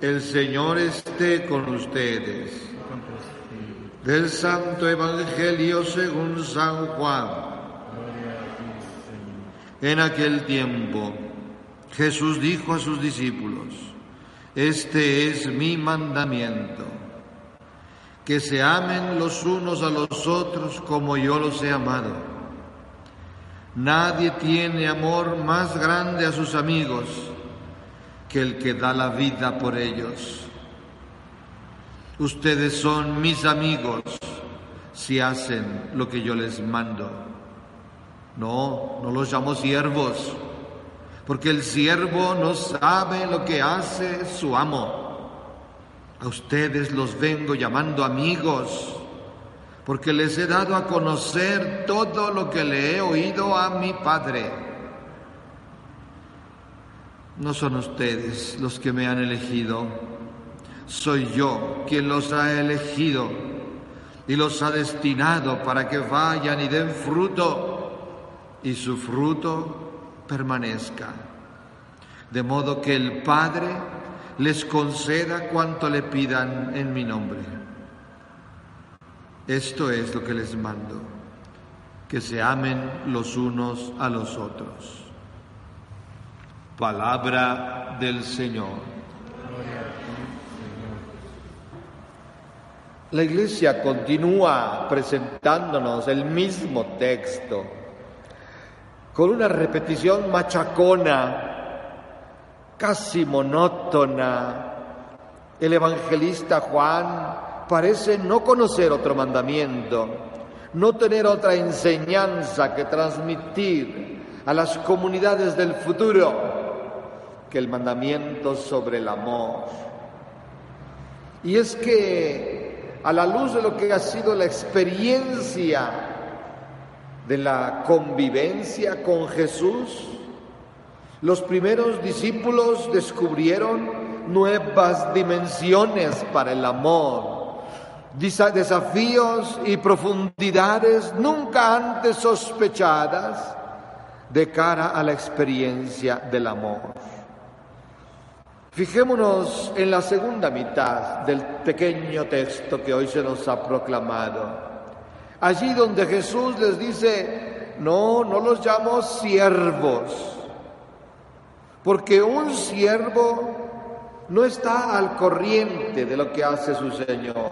El Señor esté con ustedes. Del Santo Evangelio según San Juan. En aquel tiempo Jesús dijo a sus discípulos, Este es mi mandamiento, que se amen los unos a los otros como yo los he amado. Nadie tiene amor más grande a sus amigos que el que da la vida por ellos. Ustedes son mis amigos si hacen lo que yo les mando. No, no los llamo siervos, porque el siervo no sabe lo que hace su amo. A ustedes los vengo llamando amigos, porque les he dado a conocer todo lo que le he oído a mi Padre. No son ustedes los que me han elegido, soy yo quien los ha elegido y los ha destinado para que vayan y den fruto y su fruto permanezca. De modo que el Padre les conceda cuanto le pidan en mi nombre. Esto es lo que les mando, que se amen los unos a los otros. Palabra del Señor. La Iglesia continúa presentándonos el mismo texto con una repetición machacona, casi monótona. El evangelista Juan parece no conocer otro mandamiento, no tener otra enseñanza que transmitir a las comunidades del futuro que el mandamiento sobre el amor. Y es que a la luz de lo que ha sido la experiencia de la convivencia con Jesús, los primeros discípulos descubrieron nuevas dimensiones para el amor, desafíos y profundidades nunca antes sospechadas de cara a la experiencia del amor. Fijémonos en la segunda mitad del pequeño texto que hoy se nos ha proclamado. Allí donde Jesús les dice, no, no los llamo siervos, porque un siervo no está al corriente de lo que hace su Señor.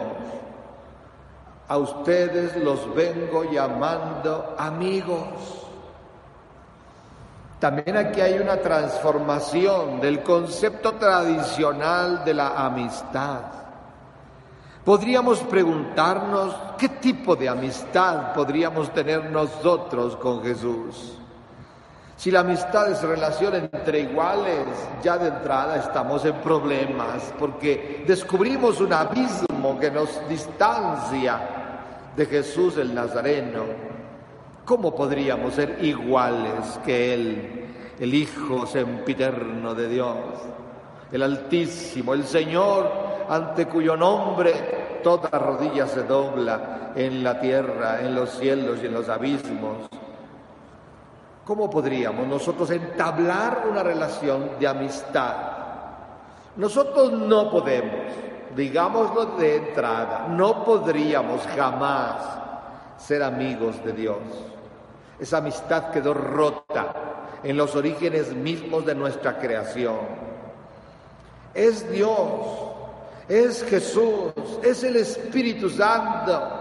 A ustedes los vengo llamando amigos. También aquí hay una transformación del concepto tradicional de la amistad. Podríamos preguntarnos qué tipo de amistad podríamos tener nosotros con Jesús. Si la amistad es relación entre iguales, ya de entrada estamos en problemas porque descubrimos un abismo que nos distancia de Jesús el Nazareno. ¿Cómo podríamos ser iguales que Él, el Hijo sempiterno de Dios, el Altísimo, el Señor, ante cuyo nombre toda rodilla se dobla en la tierra, en los cielos y en los abismos? ¿Cómo podríamos nosotros entablar una relación de amistad? Nosotros no podemos, digámoslo de entrada, no podríamos jamás ser amigos de Dios. Esa amistad quedó rota en los orígenes mismos de nuestra creación. Es Dios, es Jesús, es el Espíritu Santo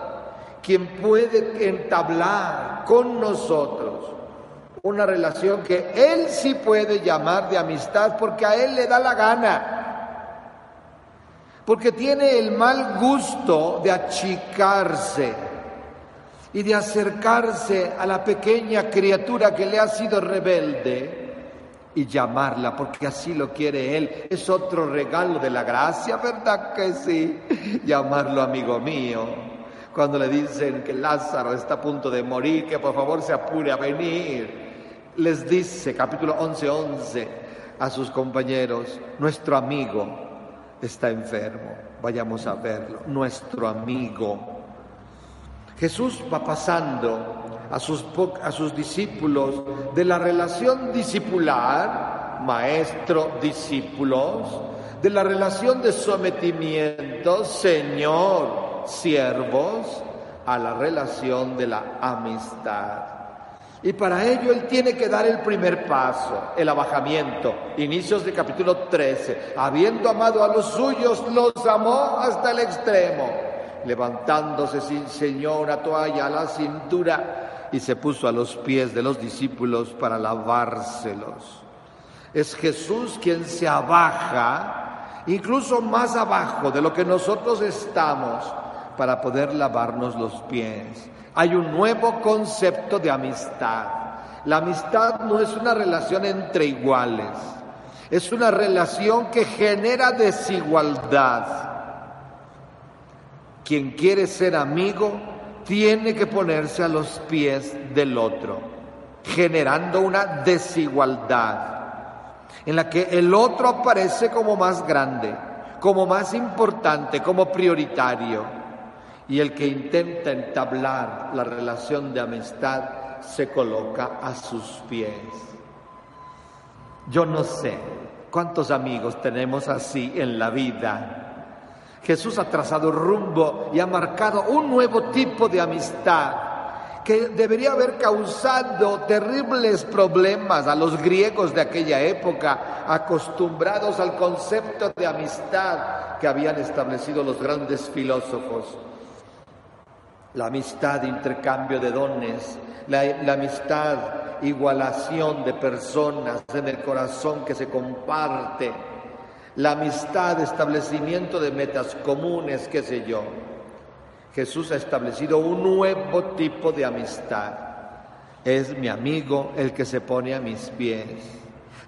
quien puede entablar con nosotros una relación que Él sí puede llamar de amistad porque a Él le da la gana. Porque tiene el mal gusto de achicarse y de acercarse a la pequeña criatura que le ha sido rebelde y llamarla, porque así lo quiere Él. Es otro regalo de la gracia, ¿verdad que sí? Llamarlo amigo mío. Cuando le dicen que Lázaro está a punto de morir, que por favor se apure a venir. Les dice, capítulo 11, 11, a sus compañeros, nuestro amigo está enfermo, vayamos a verlo, nuestro amigo Jesús va pasando a sus, a sus discípulos de la relación discipular maestro, discípulos, de la relación de sometimiento, Señor, siervos, a la relación de la amistad. Y para ello Él tiene que dar el primer paso, el abajamiento. Inicios de capítulo 13. Habiendo amado a los suyos, los amó hasta el extremo. Levantándose sin Señor una toalla a la cintura y se puso a los pies de los discípulos para lavárselos. Es Jesús quien se abaja, incluso más abajo de lo que nosotros estamos, para poder lavarnos los pies. Hay un nuevo concepto de amistad. La amistad no es una relación entre iguales, es una relación que genera desigualdad. Quien quiere ser amigo tiene que ponerse a los pies del otro, generando una desigualdad en la que el otro aparece como más grande, como más importante, como prioritario. Y el que intenta entablar la relación de amistad se coloca a sus pies. Yo no sé cuántos amigos tenemos así en la vida. Jesús ha trazado rumbo y ha marcado un nuevo tipo de amistad que debería haber causado terribles problemas a los griegos de aquella época, acostumbrados al concepto de amistad que habían establecido los grandes filósofos. La amistad, intercambio de dones, la, la amistad, igualación de personas en el corazón que se comparte, la amistad, establecimiento de metas comunes, qué sé yo. Jesús ha establecido un nuevo tipo de amistad. Es mi amigo el que se pone a mis pies.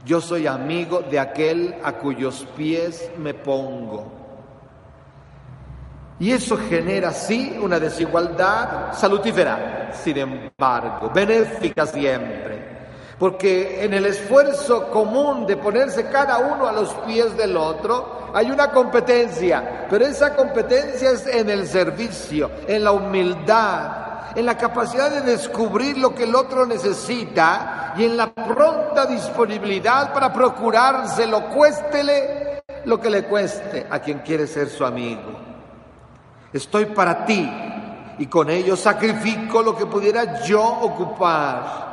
Yo soy amigo de aquel a cuyos pies me pongo. Y eso genera, sí, una desigualdad salutífera, sin embargo, benéfica siempre. Porque en el esfuerzo común de ponerse cada uno a los pies del otro, hay una competencia, pero esa competencia es en el servicio, en la humildad, en la capacidad de descubrir lo que el otro necesita y en la pronta disponibilidad para procurárselo, cuéstele lo que le cueste a quien quiere ser su amigo. Estoy para ti y con ello sacrifico lo que pudiera yo ocupar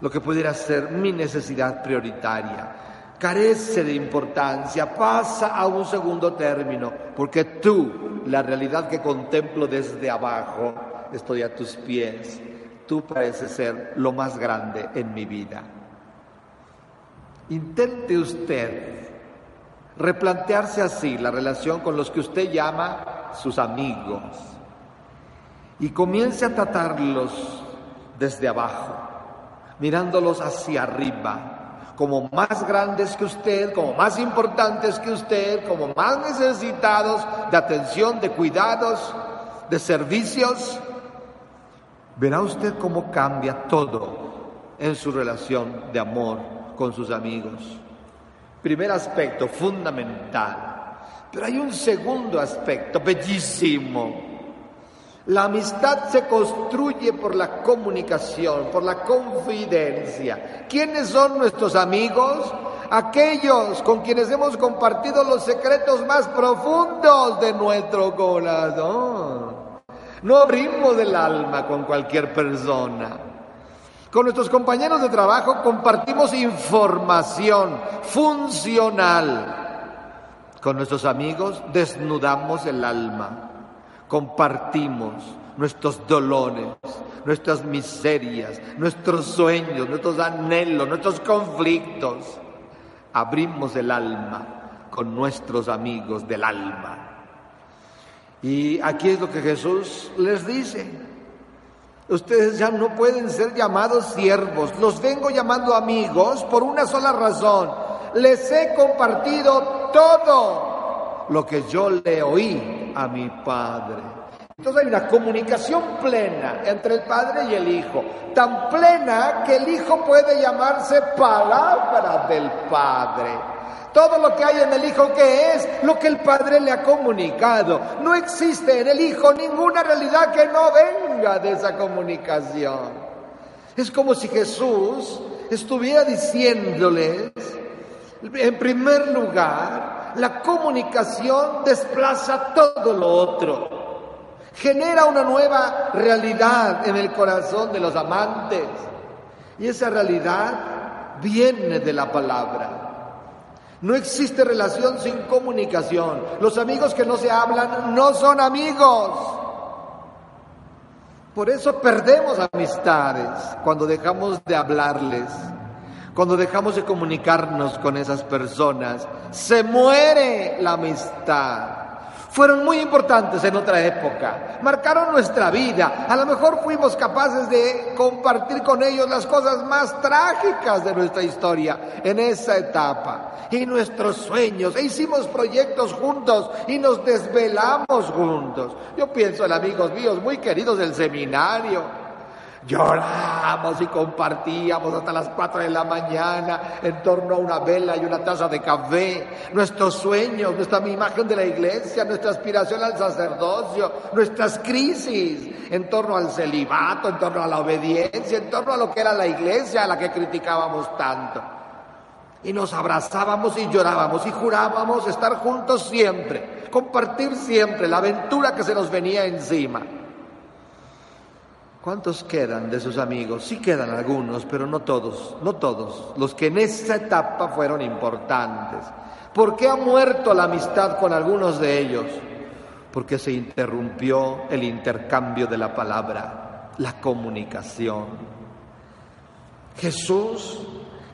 lo que pudiera ser mi necesidad prioritaria. Carece de importancia, pasa a un segundo término, porque tú, la realidad que contemplo desde abajo, estoy a tus pies. Tú pareces ser lo más grande en mi vida. Intente usted replantearse así la relación con los que usted llama sus amigos y comience a tratarlos desde abajo mirándolos hacia arriba, como más grandes que usted, como más importantes que usted, como más necesitados de atención, de cuidados, de servicios. Verá usted cómo cambia todo en su relación de amor con sus amigos. Primer aspecto fundamental. Pero hay un segundo aspecto bellísimo la amistad se construye por la comunicación, por la confidencia. ¿Quiénes son nuestros amigos? Aquellos con quienes hemos compartido los secretos más profundos de nuestro corazón. No abrimos el alma con cualquier persona. Con nuestros compañeros de trabajo compartimos información funcional. Con nuestros amigos desnudamos el alma compartimos nuestros dolores, nuestras miserias, nuestros sueños, nuestros anhelos, nuestros conflictos. Abrimos el alma con nuestros amigos del alma. Y aquí es lo que Jesús les dice. Ustedes ya no pueden ser llamados siervos, los vengo llamando amigos por una sola razón. Les he compartido todo lo que yo le oí a mi Padre. Entonces hay una comunicación plena entre el Padre y el Hijo, tan plena que el Hijo puede llamarse palabra del Padre. Todo lo que hay en el Hijo que es lo que el Padre le ha comunicado. No existe en el Hijo ninguna realidad que no venga de esa comunicación. Es como si Jesús estuviera diciéndoles En primer lugar, la comunicación desplaza todo lo otro. Genera una nueva realidad en el corazón de los amantes. Y esa realidad viene de la palabra. No existe relación sin comunicación. Los amigos que no se hablan no son amigos. Por eso perdemos amistades cuando dejamos de hablarles, cuando dejamos de comunicarnos con esas personas. Se muere la amistad fueron muy importantes en otra época, marcaron nuestra vida. A lo mejor fuimos capaces de compartir con ellos las cosas más trágicas de nuestra historia en esa etapa y nuestros sueños. E hicimos proyectos juntos y nos desvelamos juntos. Yo pienso en amigos míos muy queridos del seminario Lloramos y compartíamos hasta las cuatro de la mañana en torno a una vela y una taza de café. Nuestros sueños, nuestra imagen de la iglesia, nuestra aspiración al sacerdocio, nuestras crisis en torno al celibato, en torno a la obediencia, en torno a lo que era la iglesia a la que criticábamos tanto. Y nos abrazábamos y llorábamos y jurábamos estar juntos siempre, compartir siempre la aventura que se nos venía encima. ¿Cuántos quedan de sus amigos? Sí quedan algunos, pero no todos, no todos, los que en esta etapa fueron importantes. ¿Por qué ha muerto la amistad con algunos de ellos? Porque se interrumpió el intercambio de la palabra, la comunicación. Jesús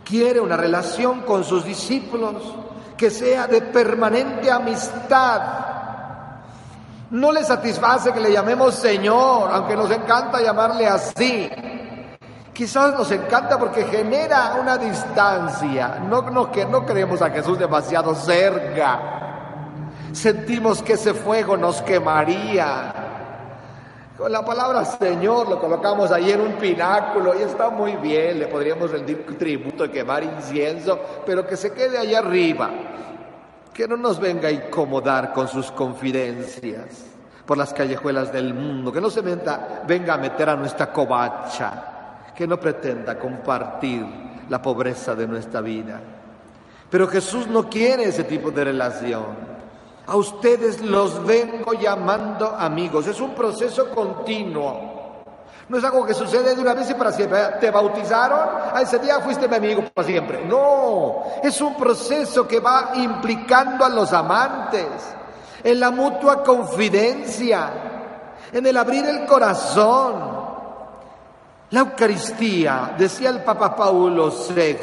quiere una relación con sus discípulos que sea de permanente amistad, no le satisface que le llamemos Señor, aunque nos encanta llamarle así. Quizás nos encanta porque genera una distancia. No, que no creemos a Jesús demasiado cerca. Sentimos que ese fuego nos quemaría. Con la palabra Señor lo colocamos ahí en un pináculo y está muy bien, le podríamos rendir tributo y quemar incienso, pero que se quede allá arriba que no nos venga a incomodar con sus confidencias por las callejuelas del mundo, que no se venga a meter a nuestra covacha, que no pretenda compartir la pobreza de nuestra vida. Pero Jesús no quiere ese tipo de relación. A ustedes los vengo llamando amigos. Es un proceso continuo. No es algo que sucede de una vez y para siempre. Te bautizaron, a ese día fuiste mi amigo para siempre. No, es un proceso que va implicando a los amantes en la mutua confidencia, en el abrir el corazón. La Eucaristía, decía el Papa Paulo VI,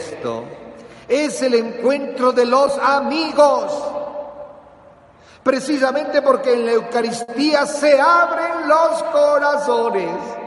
es el encuentro de los amigos. Precisamente porque en la Eucaristía se abren los corazones.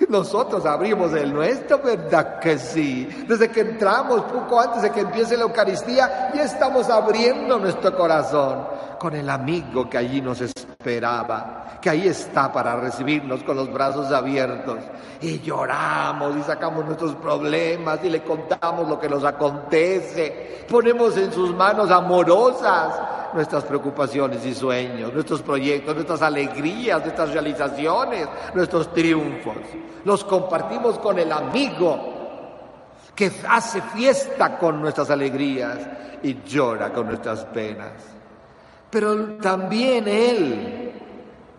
Nosotros abrimos el nuestro, ¿verdad que sí? Desde que entramos, poco antes de que empiece la Eucaristía, ya estamos abriendo nuestro corazón con el amigo que allí nos esperaba, que ahí está para recibirnos con los brazos abiertos. Y lloramos y sacamos nuestros problemas y le contamos lo que nos acontece. Ponemos en sus manos amorosas nuestras preocupaciones y sueños, nuestros proyectos, nuestras alegrías, nuestras realizaciones, nuestros triunfos. Los compartimos con el amigo que hace fiesta con nuestras alegrías y llora con nuestras penas. Pero también Él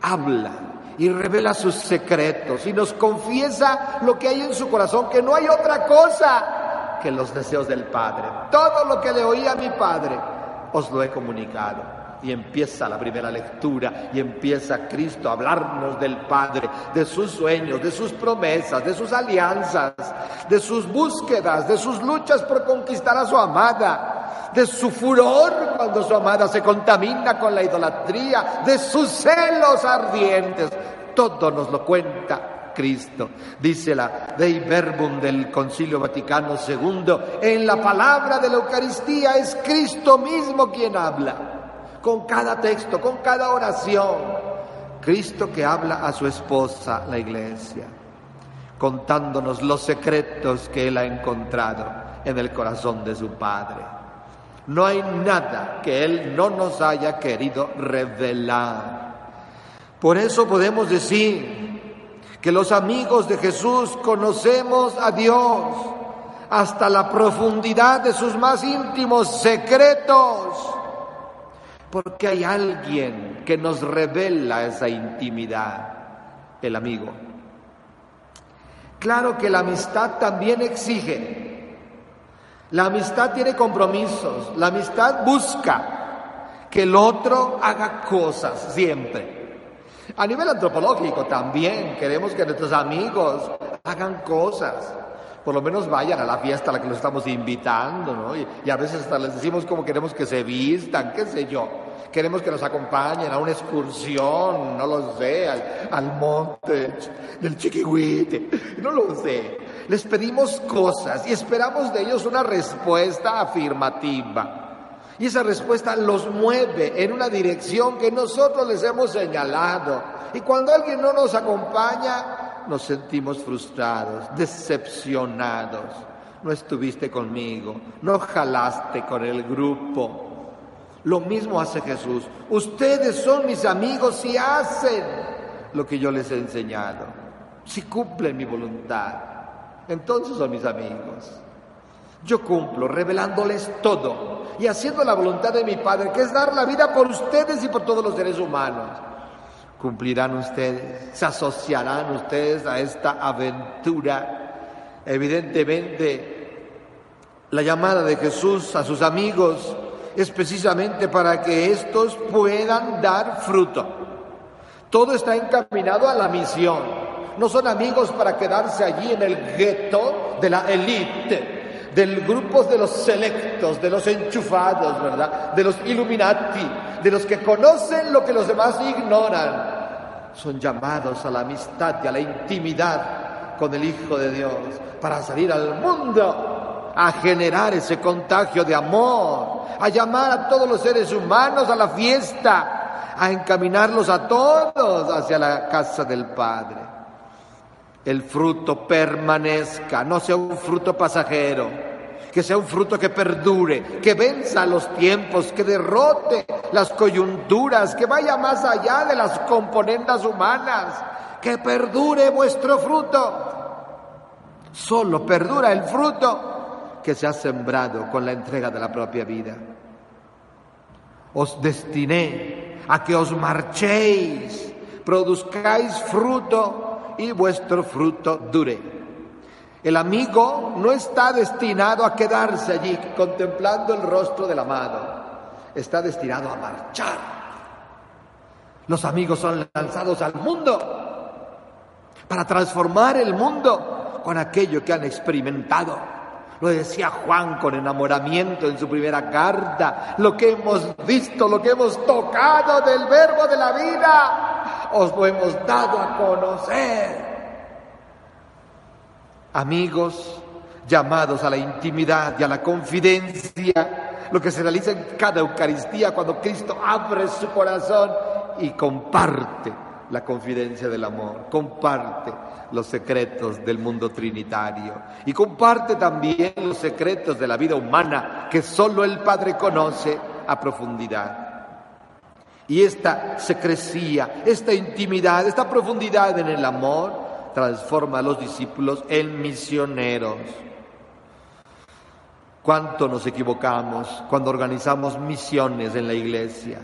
habla y revela sus secretos y nos confiesa lo que hay en su corazón, que no hay otra cosa que los deseos del Padre. Todo lo que le oí a mi Padre os lo he comunicado. Y empieza la primera lectura y empieza Cristo a hablarnos del Padre, de sus sueños, de sus promesas, de sus alianzas, de sus búsquedas, de sus luchas por conquistar a su amada, de su furor cuando su amada se contamina con la idolatría, de sus celos ardientes. Todo nos lo cuenta Cristo. Dice la Dei Verbum del Concilio Vaticano II, en la palabra de la Eucaristía es Cristo mismo quien habla, con cada texto, con cada oración. Cristo que habla a su esposa, la iglesia, contándonos los secretos que Él ha encontrado en el corazón de su Padre. No hay nada que Él no nos haya querido revelar. Por eso podemos decir, que los amigos de Jesús conocemos a Dios, hasta la profundidad de sus más íntimos secretos, porque hay alguien que nos revela esa intimidad, el amigo. Claro que la amistad también exige, la amistad tiene compromisos, la amistad busca que el otro haga cosas siempre. A nivel antropológico también queremos que nuestros amigos hagan cosas por lo menos vayan a la fiesta a la que los estamos invitando, ¿no? Y, a veces hasta les decimos cómo queremos que se vistan, qué sé yo. Queremos que nos acompañen a una excursión, no lo sé, al, monte del chiquihuite, no lo sé. Les pedimos cosas y esperamos de ellos una respuesta afirmativa. Y esa respuesta los mueve en una dirección que nosotros les hemos señalado. Y cuando alguien no nos acompaña, nos sentimos frustrados, decepcionados. No estuviste conmigo, no jalaste con el grupo. Lo mismo hace Jesús. Ustedes son mis amigos si hacen lo que yo les he enseñado, si cumplen mi voluntad. Entonces son mis amigos. Yo cumplo revelándoles todo y haciendo la voluntad de mi Padre, que es dar la vida por ustedes y por todos los seres humanos cumplirán ustedes, se asociarán ustedes a esta aventura. Evidentemente, la llamada de Jesús a sus amigos es precisamente para que estos puedan dar fruto. Todo está encaminado a la misión. No son amigos para quedarse allí en el gueto de la élite, del grupo de los selectos, de los enchufados, ¿verdad? De los illuminati, de los que conocen lo que los demás ignoran. Son llamados a la amistad y a la intimidad con el Hijo de Dios para salir al mundo a generar ese contagio de amor, a llamar a todos los seres humanos a la fiesta, a encaminarlos a todos hacia la casa del Padre. El fruto permanezca, no sea un fruto pasajero que sea un fruto que perdure, que venza los tiempos, que derrote las coyunturas, que vaya más allá de las componendas humanas, que perdure vuestro fruto. Solo perdura el fruto que se ha sembrado con la entrega de la propia vida. Os destiné a que os marchéis, produzcáis fruto y vuestro fruto dure. El amigo no está destinado a quedarse allí contemplando el rostro del amado, está destinado a marchar. Los amigos son lanzados al mundo para transformar el mundo con aquello que han experimentado. Lo decía Juan con enamoramiento en su primera carta. Lo que hemos visto, lo que hemos tocado del verbo de la vida, os lo hemos dado a conocer amigos llamados a la intimidad y a la confidencia, lo que se realiza en cada Eucaristía cuando Cristo abre su corazón y comparte la confidencia del amor, comparte los secretos del mundo trinitario y comparte también los secretos de la vida humana que solo el Padre conoce a profundidad. Y esta secrecía, esta intimidad, esta profundidad en el amor transforma a los discípulos en misioneros. ¿Cuánto nos equivocamos cuando organizamos misiones en la iglesia?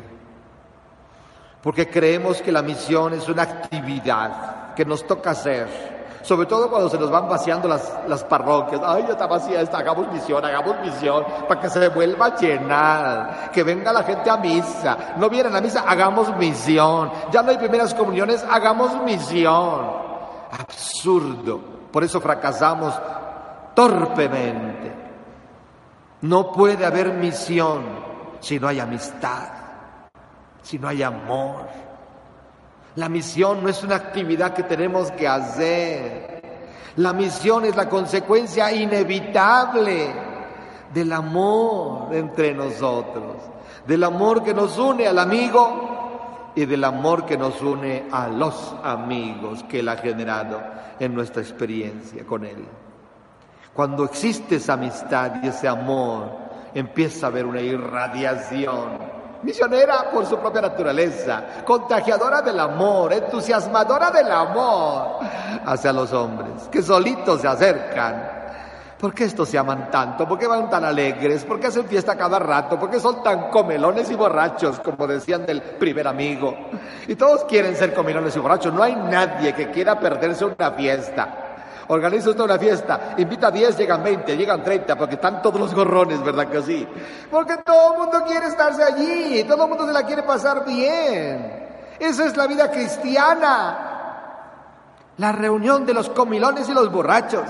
Porque creemos que la misión es una actividad que nos toca hacer. Sobre todo cuando se nos van vaciando las, las parroquias. Ay, ya está vacía esta, hagamos misión, hagamos misión, para que se vuelva a llenar, que venga la gente a misa. No vienen a misa, hagamos misión. Ya no hay primeras comuniones, hagamos misión absurdo. Por eso fracasamos torpemente. No puede haber misión si no hay amistad, si no hay amor. La misión no es una actividad que tenemos que hacer. La misión es la consecuencia inevitable del amor entre nosotros, del amor que nos une al amigo y del amor que nos une a los amigos que Él ha generado en nuestra experiencia con Él. Cuando existe esa amistad y ese amor, empieza a haber una irradiación misionera por su propia naturaleza, contagiadora del amor, entusiasmadora del amor hacia los hombres, que solitos se acercan ¿Por qué estos se aman tanto? ¿Por qué van tan alegres? ¿Por qué hacen fiesta cada rato? ¿Por qué son tan comelones y borrachos, como decían del primer amigo? Y todos quieren ser comelones y borrachos. No hay nadie que quiera perderse una fiesta. Organiza usted una fiesta, invita a 10, llegan 20, llegan 30, porque están todos los gorrones, ¿verdad que sí? Porque todo el mundo quiere estarse allí, todo el mundo se la quiere pasar bien. Esa es la vida cristiana. La reunión de los comilones y los borrachos.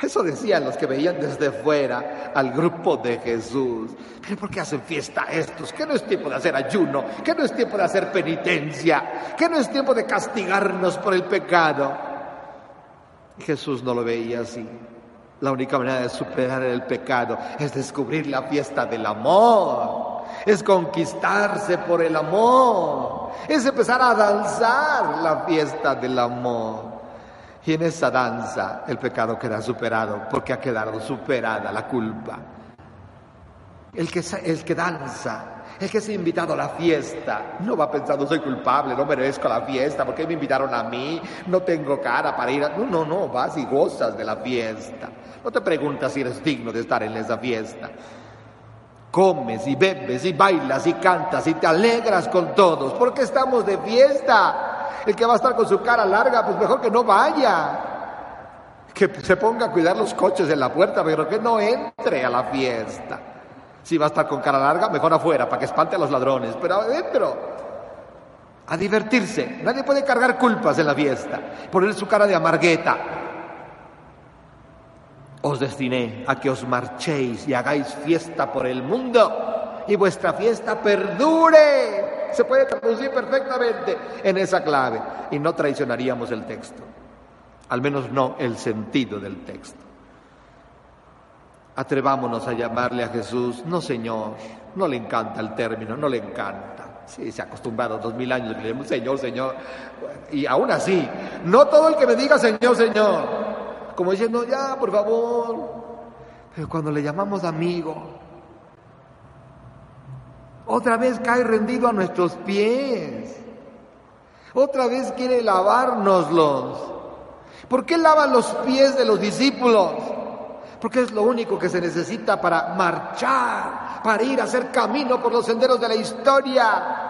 Eso decían los que veían desde fuera al grupo de Jesús. ¿Pero por qué hacen fiesta estos? ¿Que no es tiempo de hacer ayuno? ¿Que no es tiempo de hacer penitencia? ¿Que no es tiempo de castigarnos por el pecado? Jesús no lo veía así. La única manera de superar el pecado es descubrir la fiesta del amor, es conquistarse por el amor, es empezar a danzar la fiesta del amor. Y en esa danza el pecado queda superado porque ha quedado superada la culpa. El que, el que danza el que se ha invitado a la fiesta no va pensando soy culpable, no merezco la fiesta, porque me invitaron a mí? No tengo cara para ir a... No, no, no, vas y gozas de la fiesta. No te preguntas si eres digno de estar en esa fiesta. Comes y bebes y bailas y cantas y te alegras con todos, porque estamos de fiesta. El que va a estar con su cara larga, pues mejor que no vaya. Que se ponga a cuidar los coches en la puerta, pero que no entre a la fiesta. Si va a estar con cara larga, mejor afuera, para que espante a los ladrones. Pero adentro, a divertirse. Nadie puede cargar culpas en la fiesta. Poner su cara de amargueta. Os destiné a que os marchéis y hagáis fiesta por el mundo y vuestra fiesta perdure. Se puede traducir perfectamente en esa clave y no traicionaríamos el texto, al menos no el sentido del texto. Atrevámonos a llamarle a Jesús, no Señor, no le encanta el término, no le encanta. Sí, se ha acostumbrado dos mil años le Señor, Señor. Y aún así, no todo el que me diga Señor, Señor, como diciendo, ya, por favor. Pero cuando le llamamos amigo, otra vez cae rendido a nuestros pies. Otra vez quiere lavárnoslos. ¿Por qué lava los pies de los discípulos? Porque es lo único que se necesita para marchar, para ir a hacer camino por los senderos de la historia.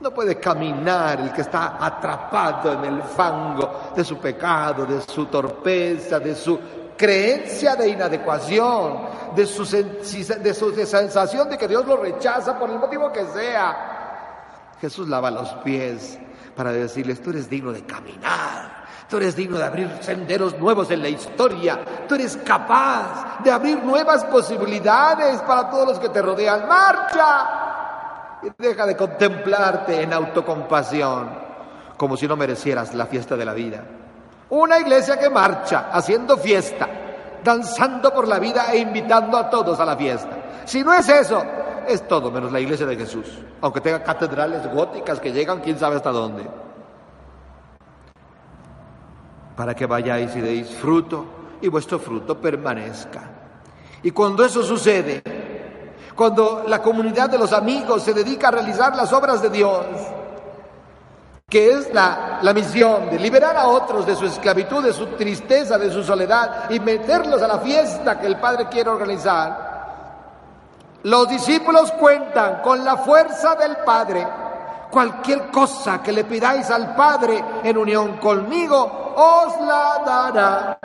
No puede caminar el que está atrapado en el fango de su pecado, de su torpeza, de su creencia de inadecuación, de su, de sensación de que Dios lo rechaza por el motivo que sea. Jesús lava los pies para decirles, tú eres digno de caminar Tú eres digno de abrir senderos nuevos en la historia. Tú eres capaz de abrir nuevas posibilidades para todos los que te rodean. ¡Marcha! Y deja de contemplarte en autocompasión, como si no merecieras la fiesta de la vida. Una iglesia que marcha haciendo fiesta, danzando por la vida e invitando a todos a la fiesta. Si no es eso, es todo menos la iglesia de Jesús, aunque tenga catedrales góticas que llegan quién sabe hasta dónde para que vayáis y deis fruto y vuestro fruto permanezca. Y cuando eso sucede, cuando la comunidad de los amigos se dedica a realizar las obras de Dios, que es la, la, misión de liberar a otros de su esclavitud, de su tristeza, de su soledad y meterlos a la fiesta que el Padre quiere organizar, los discípulos cuentan con la fuerza del Padre Cualquier cosa que le pidáis al Padre en unión conmigo, os la dará.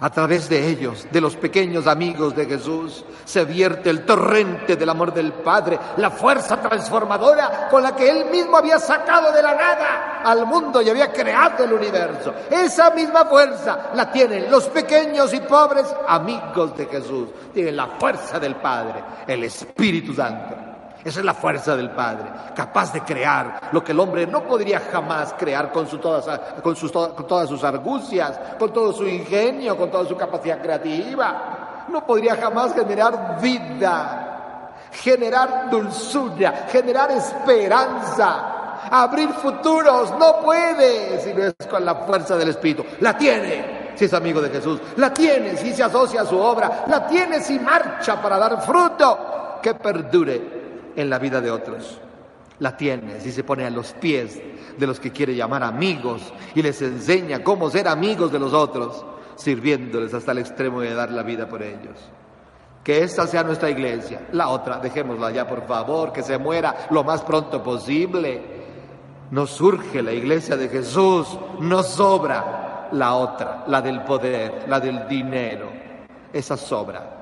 A través de ellos, de los pequeños amigos de Jesús, se vierte el torrente del amor del Padre, la fuerza transformadora con la que Él mismo había sacado de la nada al mundo y había creado el universo. Esa misma fuerza la tienen los pequeños y pobres amigos de Jesús. Tienen la fuerza del Padre, el Espíritu Santo. Esa es la fuerza del Padre, capaz de crear lo que el hombre no podría jamás crear con, todas, con, sus, con todas sus argucias, con todo su ingenio, con toda su capacidad creativa. No podría jamás generar vida, generar dulzura, generar esperanza, abrir futuros. No puede si no es con la fuerza del Espíritu. La tiene si es amigo de Jesús. La tiene si se asocia a su obra. La tiene si marcha para dar fruto que perdure en la vida de otros. La tienes y se pone a los pies de los que quiere llamar amigos y les enseña cómo ser amigos de los otros, sirviéndoles hasta el extremo de dar la vida por ellos. Que esta sea nuestra iglesia. La otra, dejémosla ya por favor, que se muera lo más pronto posible. Nos surge la iglesia de Jesús, nos sobra la otra, la del poder, la del dinero. Esa sobra.